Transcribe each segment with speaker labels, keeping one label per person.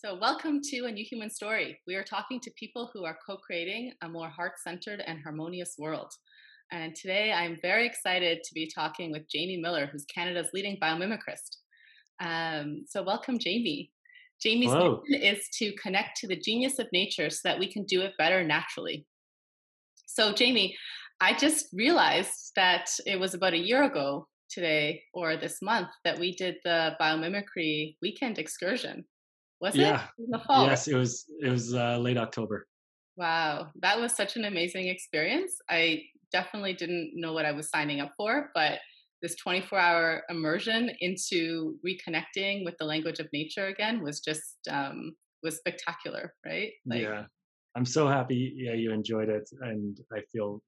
Speaker 1: So, welcome to A New Human Story. We are talking to people who are co creating a more heart centered and harmonious world. And today I'm very excited to be talking with Jamie Miller, who's Canada's leading biomimicrist. Um, so, welcome, Jamie. Jamie's
Speaker 2: Hello.
Speaker 1: mission is to connect to the genius of nature so that we can do it better naturally. So, Jamie, I just realized that it was about a year ago today or this month that we did the biomimicry weekend excursion. Was
Speaker 2: Yeah.
Speaker 1: it in the fall?
Speaker 2: Yes, it was. It was uh, late October.
Speaker 1: Wow, that was such an amazing experience. I definitely didn't know what I was signing up for, but this 24 hour immersion into reconnecting with the language of nature again was just um, was spectacular, right? Like,
Speaker 2: yeah, I'm so happy. Yeah, you enjoyed it, and I feel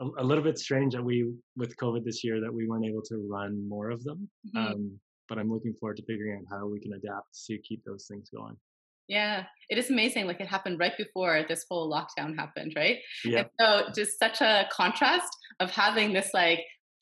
Speaker 2: a, a little bit strange that we, with COVID this year, that we weren't able to run more of them.
Speaker 1: mhm.
Speaker 2: Um, but I'm looking forward to figuring out how we can adapt to keep those things going.
Speaker 1: Yeah, it is amazing. Like it happened right before this whole lockdown happened, right?
Speaker 2: Yeah,
Speaker 1: And so just such a contrast of having this like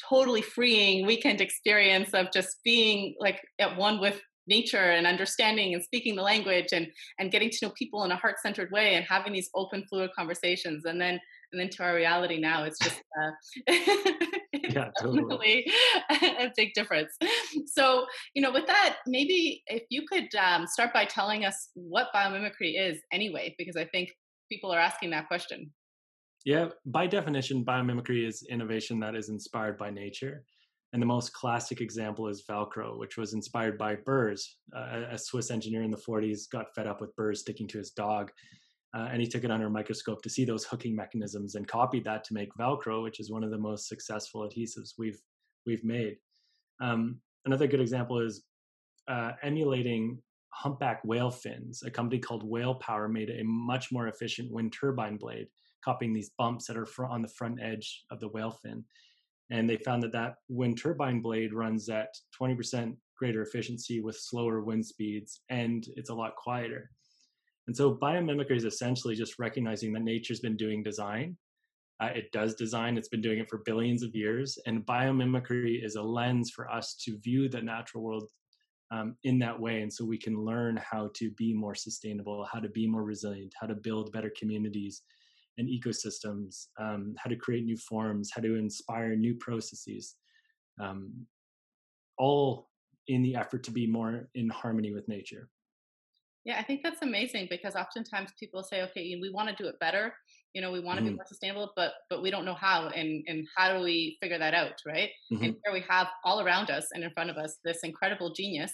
Speaker 1: totally freeing weekend experience of just being like at one with nature and understanding and speaking the language and and getting to know people in a heart-centered way and having these open fluid conversations and then and then to our reality now it's just uh,
Speaker 2: Yeah, totally.
Speaker 1: a big difference so you know with that maybe if you could um, start by telling us what biomimicry is anyway because i think people are asking that question
Speaker 2: yeah. By definition, biomimicry is innovation that is inspired by nature. And the most classic example is Velcro, which was inspired by burrs. Uh, a Swiss engineer in the 40s got fed up with burrs sticking to his dog, uh, and he took it under a microscope to see those hooking mechanisms and copied that to make Velcro, which is one of the most successful adhesives we've we've made. Um, another good example is uh, emulating humpback whale fins. A company called Whale Power made a much more efficient wind turbine blade, copying these bumps that are fr- on the front edge of the whale fin and they found that that wind turbine blade runs at 20% greater efficiency with slower wind speeds and it's a lot quieter and so biomimicry is essentially just recognizing that nature's been doing design uh, it does design it's been doing it for billions of years and biomimicry is a lens for us to view the natural world um, in that way and so we can learn how to be more sustainable how to be more resilient how to build better communities and ecosystems, um, how to create new forms, how to inspire new processes, um, all in the effort to be more in harmony with nature.
Speaker 1: Yeah, I think that's amazing because oftentimes people say, okay, we want to do it better. You know, we want to be
Speaker 2: Mhm.
Speaker 1: more sustainable, but but we don't know how, and and how do we figure that out, right? And
Speaker 2: Mhm.
Speaker 1: here we have all around us and in front of us this incredible genius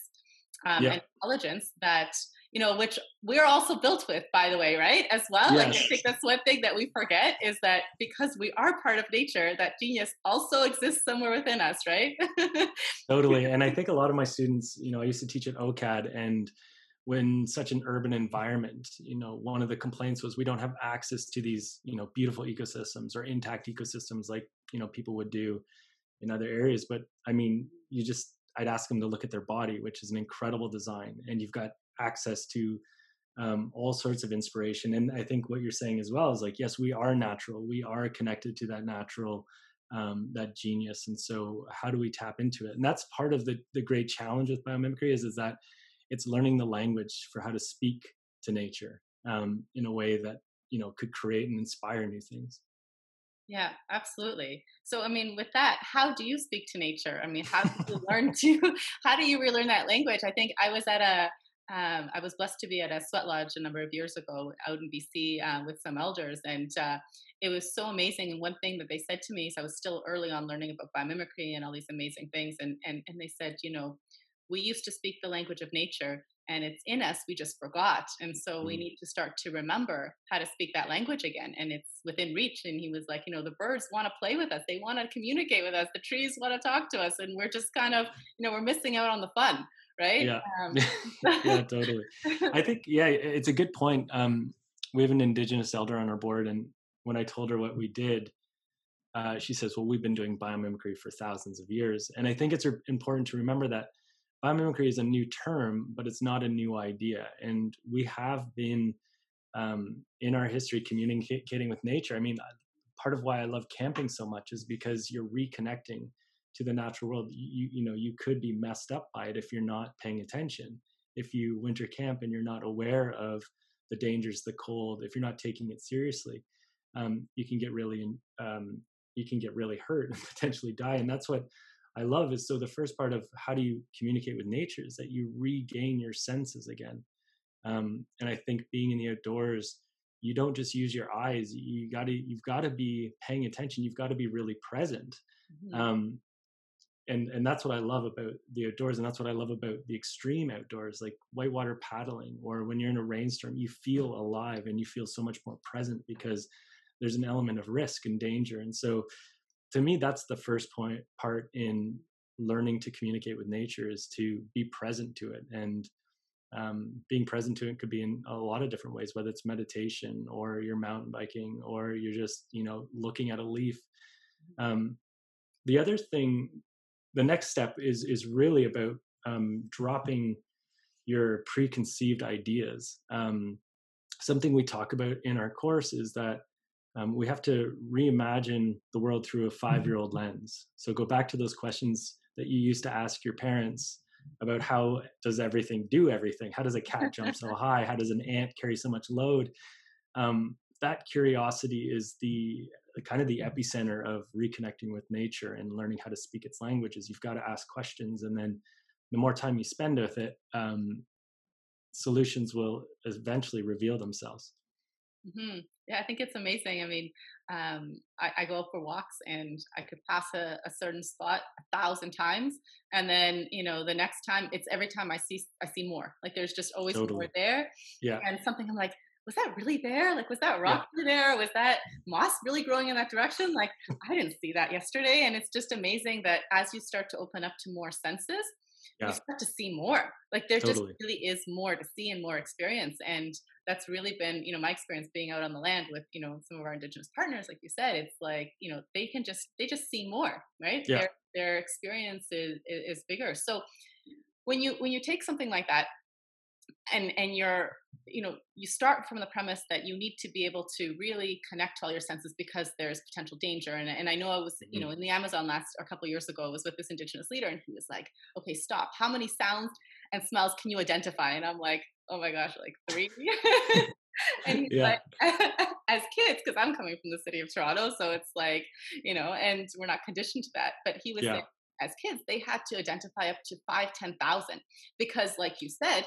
Speaker 1: um,
Speaker 2: Yeah.
Speaker 1: and intelligence that you know, which we're also built with, by the way, right? As well. Like I think that's one thing that we forget is that because we are part of nature, that genius also exists somewhere within us, right?
Speaker 2: Totally. And I think a lot of my students, you know, I used to teach at OCAD and when such an urban environment, you know, one of the complaints was we don't have access to these, you know, beautiful ecosystems or intact ecosystems like, you know, people would do in other areas. But I mean, you just, I'd ask them to look at their body, which is an incredible design, and you've got access to um, all sorts of inspiration. And I think what you're saying as well is like, yes, we are natural. We are connected to that natural, um, that genius. And so, how do we tap into it? And that's part of the the great challenge with biomimicry is is that it's learning the language for how to speak to nature um, in a way that you know could create and inspire new things.
Speaker 1: Yeah, absolutely. So, I mean, with that, how do you speak to nature? I mean, how do you learn to, how do you relearn that language? I think I was at a, um, I was blessed to be at a sweat lodge a number of years ago out in BC uh, with some elders, and uh, it was so amazing. And one thing that they said to me is I was still early on learning about biomimicry and all these amazing things, and and and they said, you know, we used to speak the language of nature, and it's in us. We just forgot, and so we
Speaker 2: Mm.
Speaker 1: need to start to remember how to speak that language again. And it's within reach. And he was like, you know, the birds want to play with us. They want to communicate with us. The trees want to talk to us, and we're just kind of, you know, we're missing out on the fun, right?
Speaker 2: Yeah.
Speaker 1: Um,
Speaker 2: yeah, totally. I think yeah, it's a good point. Um, we have an indigenous elder on our board, and when I told her what we did, uh, she says, "Well, we've been doing biomimicry for thousands of years," and I think it's important to remember that biomimicry is a new term, but it's not a new idea, and we have been um, in our history communicating with nature. I mean, part of why I love camping so much is because you're reconnecting to the natural world. You you know you could be messed up by it if you're not paying attention if you winter camp and you're not aware of the dangers, the cold, if you're not taking it seriously, um, you can get really um, you can get really hurt and potentially die. And that's what I love is so the first part of how do you communicate with nature is that you regain your senses again. Um, and I think being in the outdoors, you don't just use your eyes. You got to you've got to be paying attention. You've got to be really present. Mm-hmm. Um, and and that's what I love about the outdoors, and that's what I love about the extreme outdoors, like whitewater paddling, or when you're in a rainstorm, you feel alive and you feel so much more present because there's an element of risk and danger. And so, to me, that's the first point part in learning to communicate with nature is to be present to it. And um, being present to it could be in a lot of different ways whether it's meditation or you're mountain biking or you're just you know looking at a leaf. Um, the other thing the next step is is really about um, dropping your preconceived ideas. Um, something we talk about in our course is that um, we have to reimagine the world through a five-year-old mm-hmm. lens. So go back to those questions that you used to ask your parents about how does everything do everything? How does a cat jump so high? How does an ant carry so much load? Um, that curiosity is the kind of the epicenter of reconnecting with nature and learning how to speak its languages. You've got to ask questions, and then the more time you spend with it, um, solutions will eventually reveal themselves.
Speaker 1: Mm-hmm. Yeah, I think it's amazing. I mean, um, I, I, go for walks and I could pass a, a, certain spot a thousand times, and then you know the next time it's every time I see I see more. Like there's just always totally. more there.
Speaker 2: Yeah,
Speaker 1: and something I'm like, was that really there? Like, was that rock yeah. there? Was that moss really growing in that direction? Like, I didn't see that yesterday. And it's just amazing that as you start to open up to more senses, yeah. you start to see more. Like, there totally. just really is more to see and more experience. And that's really been, you know, my experience being out on the land with, you know, some of our indigenous partners, like you said, it's like, you know, they can just, they just see more, right?
Speaker 2: Yeah.
Speaker 1: Their, their experience is, is bigger. So when you, when you take something like that, and and you're you know you start from the premise that you need to be able to really connect to all your senses because there's potential danger and, and i know i was mm-hmm. you know in the amazon last a couple years ago i was with this indigenous leader and he was like okay stop how many sounds and smells can you identify and i'm like oh my gosh like three and he's yeah. like as kids because i'm coming from the city of toronto so it's like you know and we're not conditioned to that but he was yeah. saying as kids they had to identify up to five ten thousand because like you said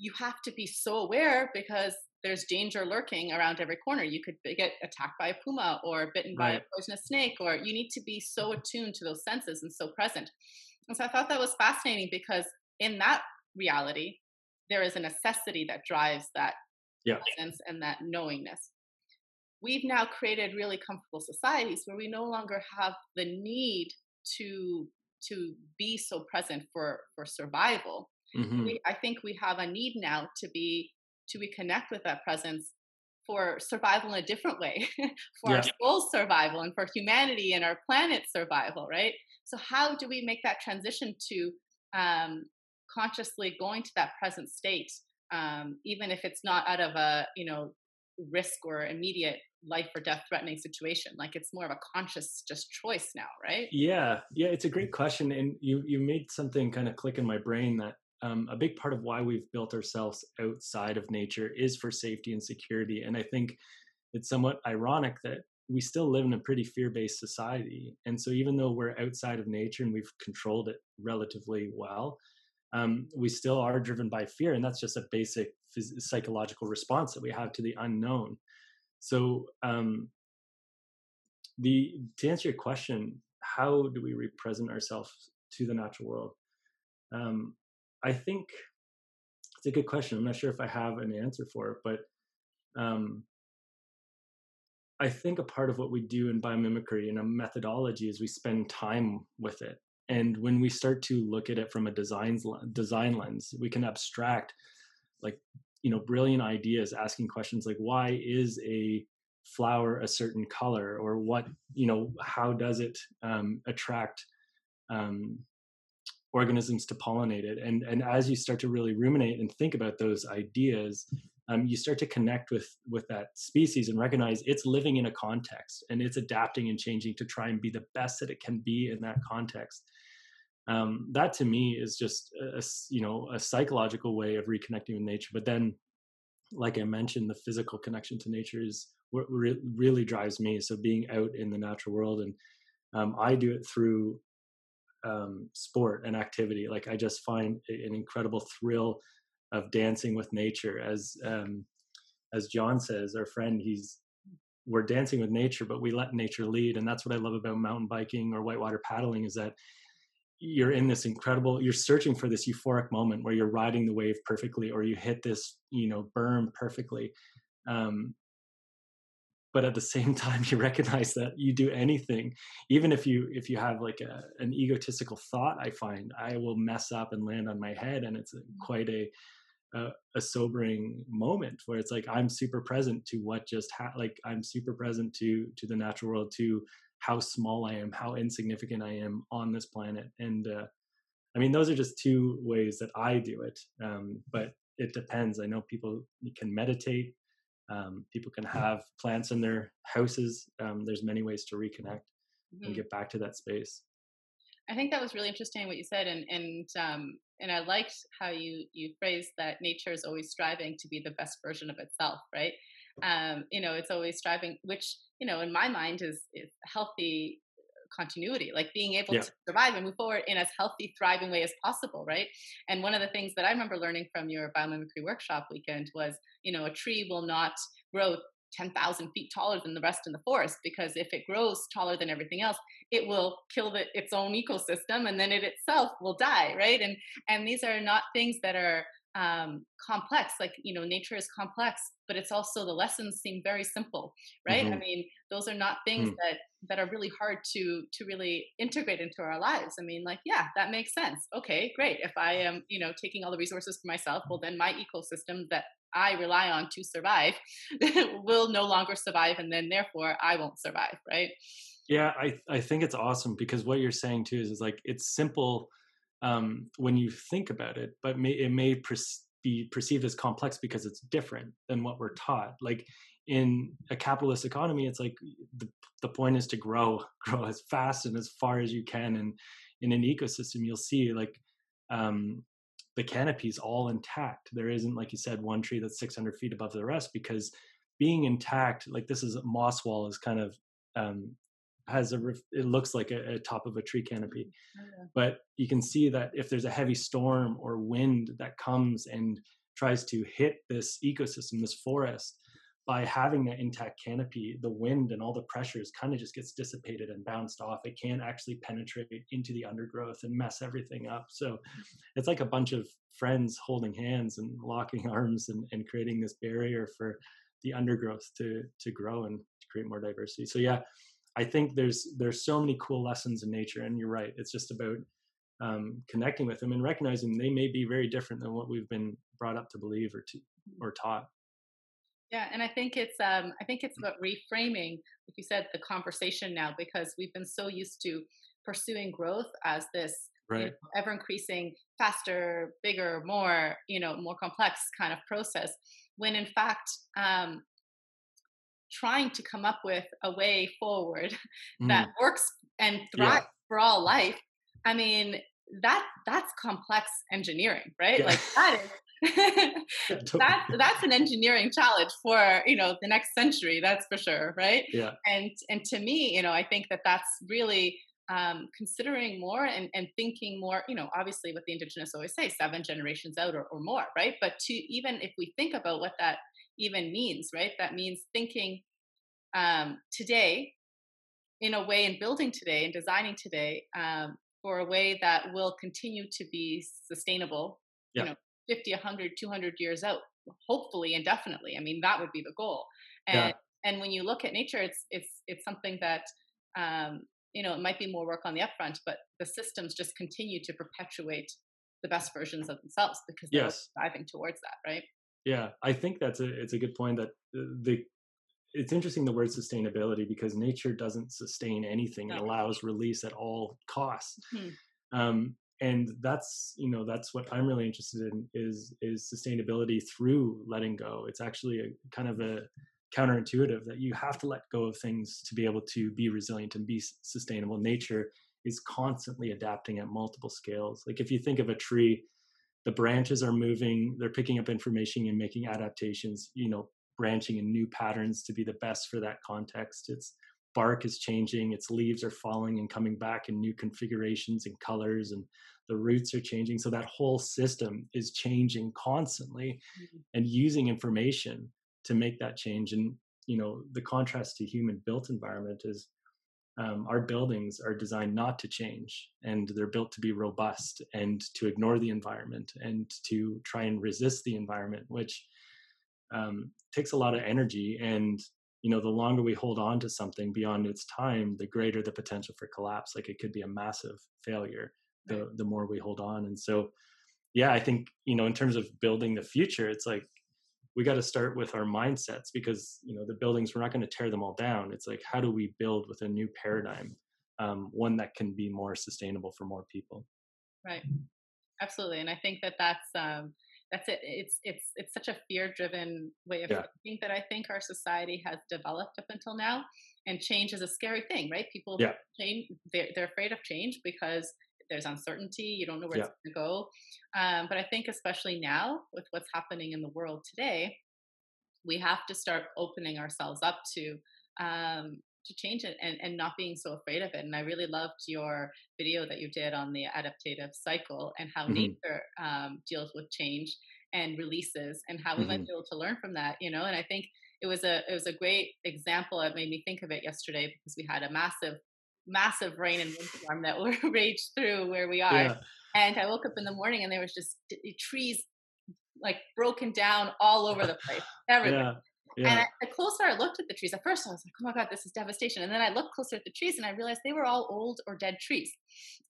Speaker 1: you have to be so aware because there's danger lurking around every corner. You could get attacked by a puma or bitten right. by a poisonous snake, or you need to be so attuned to those senses and so present. And so I thought that was fascinating because in that reality, there is a necessity that drives that
Speaker 2: yeah.
Speaker 1: presence and that knowingness. We've now created really comfortable societies where we no longer have the need to to be so present for for survival Mm-hmm. We, I think we have a need now to be to reconnect with that presence for survival in a different way, for yeah. our soul survival and for humanity and our planet survival, right? So how do we make that transition to um, consciously going to that present state, um, even if it's not out of a you know risk or immediate life or death threatening situation like it's more of a conscious just choice now right
Speaker 2: yeah yeah it's a great question and you you made something kind of click in my brain that um, a big part of why we've built ourselves outside of nature is for safety and security. And I think it's somewhat ironic that we still live in a pretty fear based society. And so, even though we're outside of nature and we've controlled it relatively well, um, we still are driven by fear. And that's just a basic phys- psychological response that we have to the unknown. So, um, the to answer your question, how do we represent ourselves to the natural world? Um, I think it's a good question. I'm not sure if I have an answer for it, but um, I think a part of what we do in biomimicry and a methodology is we spend time with it. And when we start to look at it from a design design lens, we can abstract like you know brilliant ideas, asking questions like why is a flower a certain color, or what you know how does it um, attract um, organisms to pollinate it. And, and as you start to really ruminate and think about those ideas, um, you start to connect with, with that species and recognize it's living in a context and it's adapting and changing to try and be the best that it can be in that context. um, that to me is just a, you know a psychological way of reconnecting with nature but then like i mentioned the physical connection to nature is what re- really drives me so being out in the natural world and um, i do it through um, sport and activity like i just find an incredible thrill of dancing with nature. As um, as john says our friend he's we're dancing with nature but we let nature lead and that's what i love about mountain biking or whitewater paddling is that you're in this incredible you're searching for this euphoric moment where you're riding the wave perfectly or you hit this you know berm perfectly. Um, but at the same time you recognize that you do anything even if you if you have like a, an egotistical thought i find i will mess up and land on my head and it's quite a a, a sobering moment where it's like i'm super present to what just ha- like i'm super present to to the natural world to how small I am, how insignificant I am on this planet. And uh, I mean, those are just two ways that I do it. Um, but it depends. I know people can meditate. Um, people can have plants in their houses. Um, there's many ways to reconnect mm-hmm. and get back to that space.
Speaker 1: I think that was really interesting what you said, and and um, and I liked how you you phrased that nature is always striving to be the best version of itself, right? Um, you know, it's always striving, which you know, in my mind, is is healthy continuity, like being able yeah. to survive and move forward in as healthy, thriving way as possible, right? And one of the things that I remember learning from your biomimicry workshop weekend was, you know, a tree will not grow 10,000 feet taller than the rest in the forest because if it grows taller than everything else, it will kill the, its own ecosystem and then it itself will die, right? And and these are not things that are um, complex. Like you know, nature is complex, but it's also the lessons seem very simple, right? Mm-hmm. I mean, those are not things mm. that that are really hard to to really integrate into our lives. I mean, like yeah, that makes sense. Okay, great. If I am you know taking all the resources for myself, well then my ecosystem that I rely on to survive will no longer survive, and then therefore I won't survive, right?
Speaker 2: Yeah, I I think it's awesome because what you're saying too is, is like it's simple um, when you think about it, but may, it may per- be perceived as complex because it's different than what we're taught. Like in a capitalist economy, it's like the, the point is to grow, grow as fast and as far as you can. And in an ecosystem, you'll see like um, the canopy is all intact. There isn't, like you said, one tree that's 600 feet above the rest because being intact, like this is moss wall is kind of um, has a it looks like a, a top of a tree mm-hmm. canopy. Oh, yeah. but you can see that if there's a heavy storm or wind that comes and tries to hit this ecosystem this forest by having that intact canopy the wind and all the pressures kind of just gets dissipated and bounced off. It can't actually penetrate into the undergrowth and mess everything up. So it's like a bunch of friends holding hands and locking arms and, and creating this barrier for the undergrowth to to grow and to create more diversity. So yeah I think there's there's so many cool lessons in nature, and you're right. It's just about um, connecting with them and recognizing they may be very different than what we've been brought up to believe or to or taught.
Speaker 1: Yeah, and I think it's um, I think it's about reframing, like you said, the conversation now because we've been so used to pursuing growth as this right. you know, ever increasing, faster, bigger, more you know more complex kind of process. When in fact, um, trying to come up with a way forward mm. that works and thrives yeah. for all life i mean that that's complex engineering right yeah. like that is that that's an engineering challenge for you know the next century that's for sure right
Speaker 2: yeah
Speaker 1: and and to me you know i think that that's really um, considering more and, and thinking more, you know, obviously what the indigenous always say, seven generations out or, or more, right? But to even if we think about what that even means, right? That means thinking um, today in a way, in building today and designing today um, for a way that will continue to be sustainable, you know, 50, 100, 200 years out, hopefully indefinitely. I mean, that would be the goal. And, yeah. and when you look at nature, it's, it's, it's something that, um, you know, it might be more work on the upfront, but the systems just continue to perpetuate the best versions of themselves because they're yes. driving towards that, right?
Speaker 2: Yeah, I think that's a it's a good point that the it's interesting the word sustainability because nature doesn't sustain anything no. it allows release at all costs mm-hmm. um, and that's you know that's what i'm really interested in is is sustainability through letting go it's actually a kind of a counterintuitive that you have to let go of things to be able to be resilient and be sustainable nature is constantly adapting at multiple scales. Like if you think of a tree, the branches are moving, they're picking up information and making adaptations, you know, branching in new patterns to be the best for that context. Its bark is changing, its leaves are falling and coming back in new configurations and colors and the roots are changing. So that whole system is changing constantly mm-hmm. and using information to make that change. And, you know, the contrast to human built environment is um, our buildings are designed not to change and they're built to be robust and to ignore the environment and to try and resist the environment which um, takes a lot of energy. And you know the longer we hold on to something beyond its time the greater the potential for collapse. Like it could be a massive failure the the more we hold on. And so yeah i think you know in terms of building the future it's like we got to start with our mindsets because you know the buildings we're not going to tear them all down it's like how do we build with a new paradigm um, one that can be more sustainable for more people
Speaker 1: right absolutely and i think that that's um, that's it it's it's it's such a fear driven way of yeah. thinking that i think our society has developed up until now and change is a scary thing right people
Speaker 2: yeah.
Speaker 1: change they're, they're afraid of change because there's uncertainty you don't know where yeah. it's going to go um, but i think especially now with what's happening in the world today we have to start opening ourselves up to um, to change it and, and not being so afraid of it and i really loved your video that you did on the adaptive cycle and how mm-hmm. nature um, deals with change and releases and how we mm-hmm. might be able to learn from that you know and i think it was a it was a great example it made me think of it yesterday because we had a massive massive rain and windstorm that raged through where we are. Yeah. And I woke up in the morning and there was just eh, trees like broken down all over the place, everywhere. Yeah. Yeah. And I, the closer I looked at the trees, at first I was like, "Oh my god, this is devastation!" And then I looked closer at the trees, and I realized they were all old or dead trees.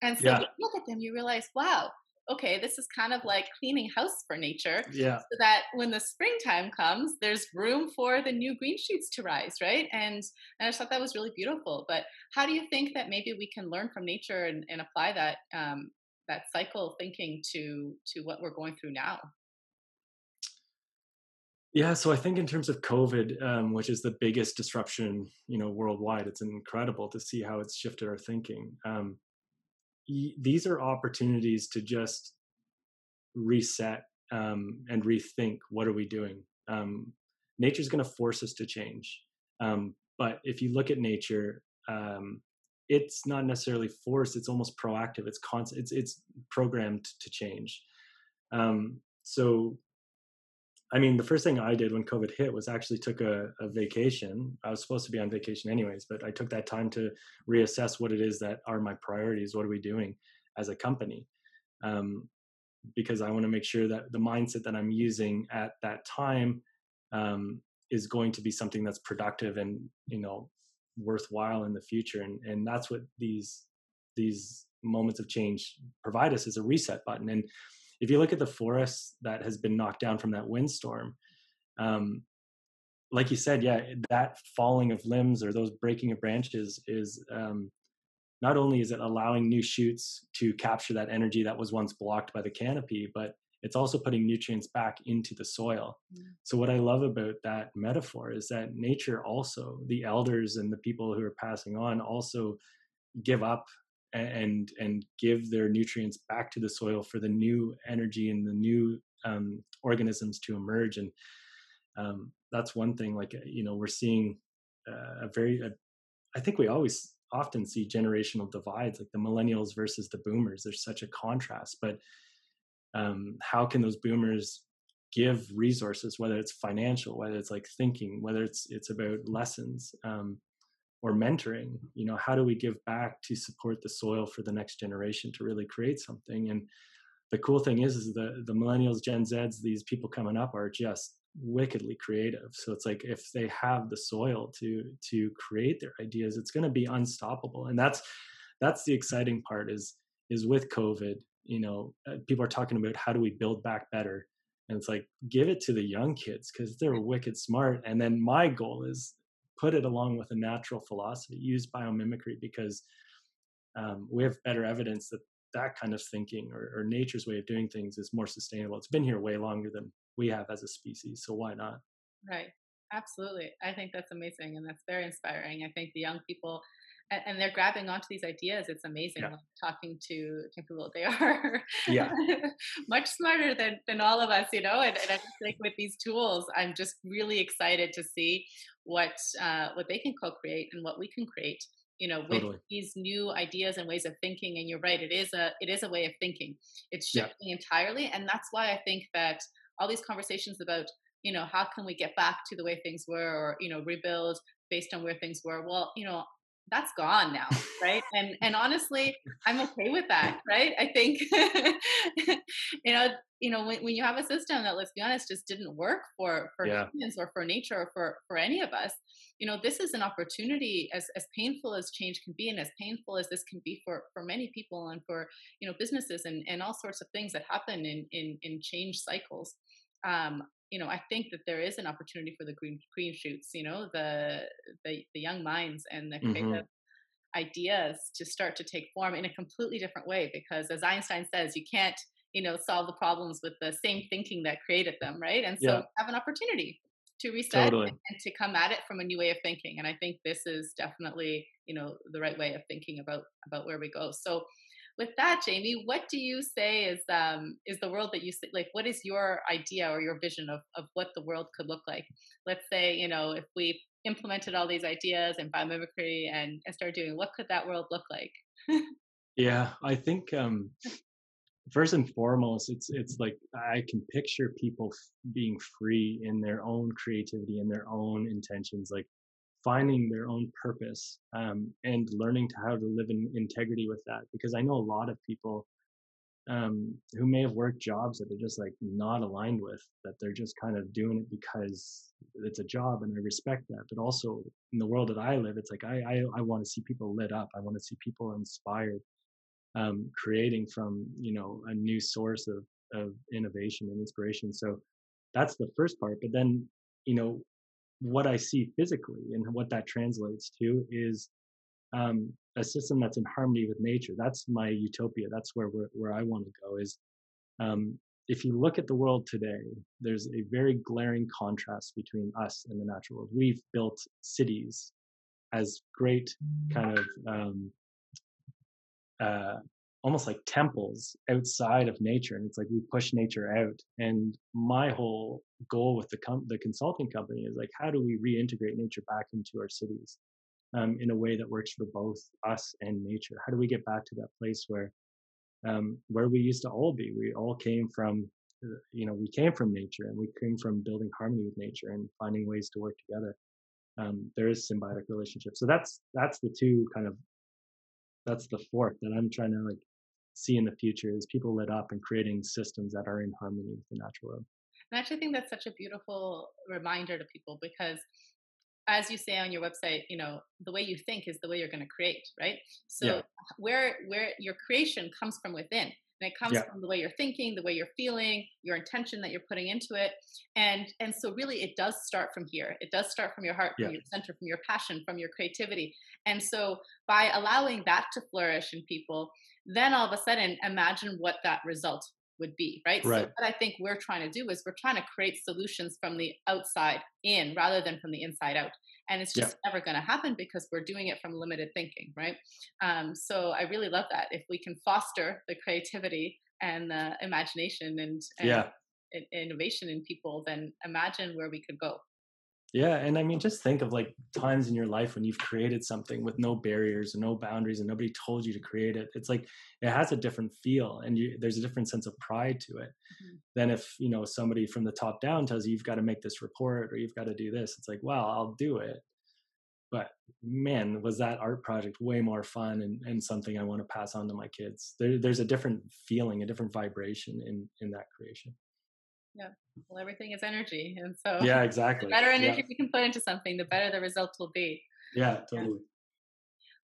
Speaker 1: And so, yeah. you look at them, you realize, "Wow, okay, this is kind of like cleaning house for nature.
Speaker 2: Yeah.
Speaker 1: So that when the springtime comes, there's room for the new green shoots to rise, right? And, and I just thought that was really beautiful. But how do you think that maybe we can learn from nature and, and apply that um, that cycle thinking to to what we're going through now?
Speaker 2: Yeah, so I think in terms of COVID, um, which is the biggest disruption, you know, worldwide, it's incredible to see how it's shifted our thinking. Um, these are opportunities to just reset um, and rethink what are we doing? Um, nature's going to force us to change. Um, but if you look at nature um, it's not necessarily forced it's almost proactive it's constant it's it's programmed to change. Um, so I mean, the first thing I did when COVID hit was actually took a, a, vacation. I was supposed to be on vacation anyways, but I took that time to reassess what it is that are my priorities. What are we doing as a company? Um, because I want to make sure that the mindset that I'm using at that time um, is going to be something that's productive and you know worthwhile in the future. And and that's what these these moments of change provide us as a reset button. And if you look at the forest that has been knocked down from that windstorm, um, like you said, yeah, that falling of limbs or those breaking of branches is um, not only is it allowing new shoots to capture that energy that was once blocked by the canopy, but it's also putting nutrients back into the soil. Mm. So what I love about that metaphor is that nature also, the elders and the people who are passing on also give up and and give their nutrients back to the soil for the new energy and the new um, organisms to emerge. And um, that's one thing like you know we're seeing uh, a very i think we always often see generational divides like the millennials versus the boomers. There's such a contrast. But um, how can those boomers give resources whether it's financial whether it's like thinking whether it's it's about lessons? Um, or mentoring you know how do we give back to support the soil for the next generation to really create something? And the cool thing is is the the millennials gen z's these people coming up are just wickedly creative. So it's like if they have the soil to to create their ideas it's going to be unstoppable. And that's that's the exciting part is is with covid you know uh, people are talking about how do we build back better? And it's like give it to the young kids because they're wicked smart. And then my goal is put it along with a natural philosophy, use biomimicry because um, we have better evidence that that kind of thinking or, or, nature's way of doing things is more sustainable. It's been here way longer than we have as a species, so why not?
Speaker 1: Right. Absolutely. I think that's amazing and that's very inspiring. I think the young people and, and they're grabbing onto these ideas. It's amazing
Speaker 2: Yeah.
Speaker 1: like, talking to to people. They are
Speaker 2: Yeah.
Speaker 1: much smarter than than all of us, you know. And, and I just think with these tools, I'm just really excited to see what uh, what they can co-create and what we can create. You know, with
Speaker 2: Totally.
Speaker 1: these new ideas and ways of thinking. And you're right, it is a it is a way of thinking. It's
Speaker 2: Yeah.
Speaker 1: shifting entirely, and that's why I think that all these conversations about you know how can we get back to the way things were, or you know rebuild based on where things were. Well, you know that's gone now, right? And and honestly, I'm okay with that, right? I think you know, you know, when, when you have a system that, let's be honest, just didn't work for for
Speaker 2: Yeah.
Speaker 1: humans or for nature or for for any of us, you know, this is an opportunity as as painful as change can be, and as painful as this can be for for many people and for you know businesses and and all sorts of things that happen in in in change cycles. Um, you know, I think that there is an opportunity for the green green shoots, you know, the the the young minds and the creative mm-hmm. ideas to start to take form in a completely different way because as einstein says you can't you know solve the problems with the same thinking that created them right and so
Speaker 2: Yeah.
Speaker 1: have an opportunity to reset
Speaker 2: Totally.
Speaker 1: and, and to come at it from a new way of thinking and i think this is definitely you know the right way of thinking about about where we go so with that jamie what do you say is um is the world that you see like what is your idea or your vision of of what the world could look like? Let's say you know if we implemented all these ideas and biomimicry and, and started doing what could that world look like?
Speaker 2: Yeah, I think um, first and foremost, it's it's like I can picture people being free in their own creativity and their own intentions, like finding their own purpose um, and learning to how to live in integrity with that. Because I know a lot of people um, who may have worked jobs that they're just like not aligned with, that they're just kind of doing it because it's a job, and I respect that. But also in the world that I live, it's like I I, I want to see people lit up. I want to see people inspired um, creating from you know a new source of of innovation and inspiration. So that's the first part. But then you know what I see physically and what that translates to is um, a system that's in harmony with nature. That's my utopia. That's where where I want to go. Is um, if you look at the world today, there's a very glaring contrast between us and the natural world. We've built cities as great kind of um, uh, almost like temples outside of nature, and it's like we push nature out. And my whole goal with the com- the consulting company is like, how do we reintegrate nature back into our cities um, in a way that works for both us and nature? How do we get back to that place where um, where we used to all be? We all came from uh, you know we came from nature and we came from building harmony with nature and finding ways to work together um, there is symbiotic relationship so that's that's the two kind of that's the fork that i'm trying to like see in the future is people lit up and creating systems that are in harmony with the natural world
Speaker 1: and I actually think that's such a beautiful reminder to people because as you say on your website you know the way you think is the way you're going to create right so
Speaker 2: Yeah.
Speaker 1: where where your creation comes from within and it comes
Speaker 2: Yeah.
Speaker 1: from the way you're thinking the way you're feeling your intention that you're putting into it and and so really it does start from here it does start from your heart from
Speaker 2: Yeah.
Speaker 1: your center from your passion from your creativity and so by allowing that to flourish in people then all of a sudden imagine what that result would be right, so
Speaker 2: Right.
Speaker 1: what i think we're trying to do is we're trying to create solutions from the outside in rather than from the inside out. And it's
Speaker 2: Yeah.
Speaker 1: just never going to happen because we're doing it from limited thinking right? Um, so i really love that. If we can foster the creativity and the imagination and, and
Speaker 2: yeah.
Speaker 1: innovation in people then imagine where we could go
Speaker 2: Yeah, and I mean, just think of like times in your life when you've created something with no barriers and no boundaries, and nobody told you to create it. It's like it has a different feel, and you, there's a different sense of pride to it
Speaker 1: Mhm.
Speaker 2: than if you know somebody from the top down tells you you've got to make this report or you've got to do this. It's like, well, I'll do it, but man, was that art project way more fun and, and something I want to pass on to my kids. There, there's a different feeling, a different vibration in in that creation.
Speaker 1: Well everything is energy and so
Speaker 2: Yeah,
Speaker 1: the
Speaker 2: exactly.
Speaker 1: better
Speaker 2: Yeah,
Speaker 1: energy we can put into something the better the results will be
Speaker 2: yeah totally.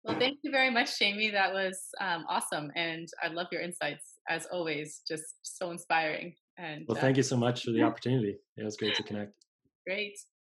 Speaker 1: well thank you very much jamie that was um, awesome and i love your insights as always just so inspiring and
Speaker 2: Well,
Speaker 1: uh,
Speaker 2: thank you so much for the opportunity. It was great to connect.
Speaker 1: great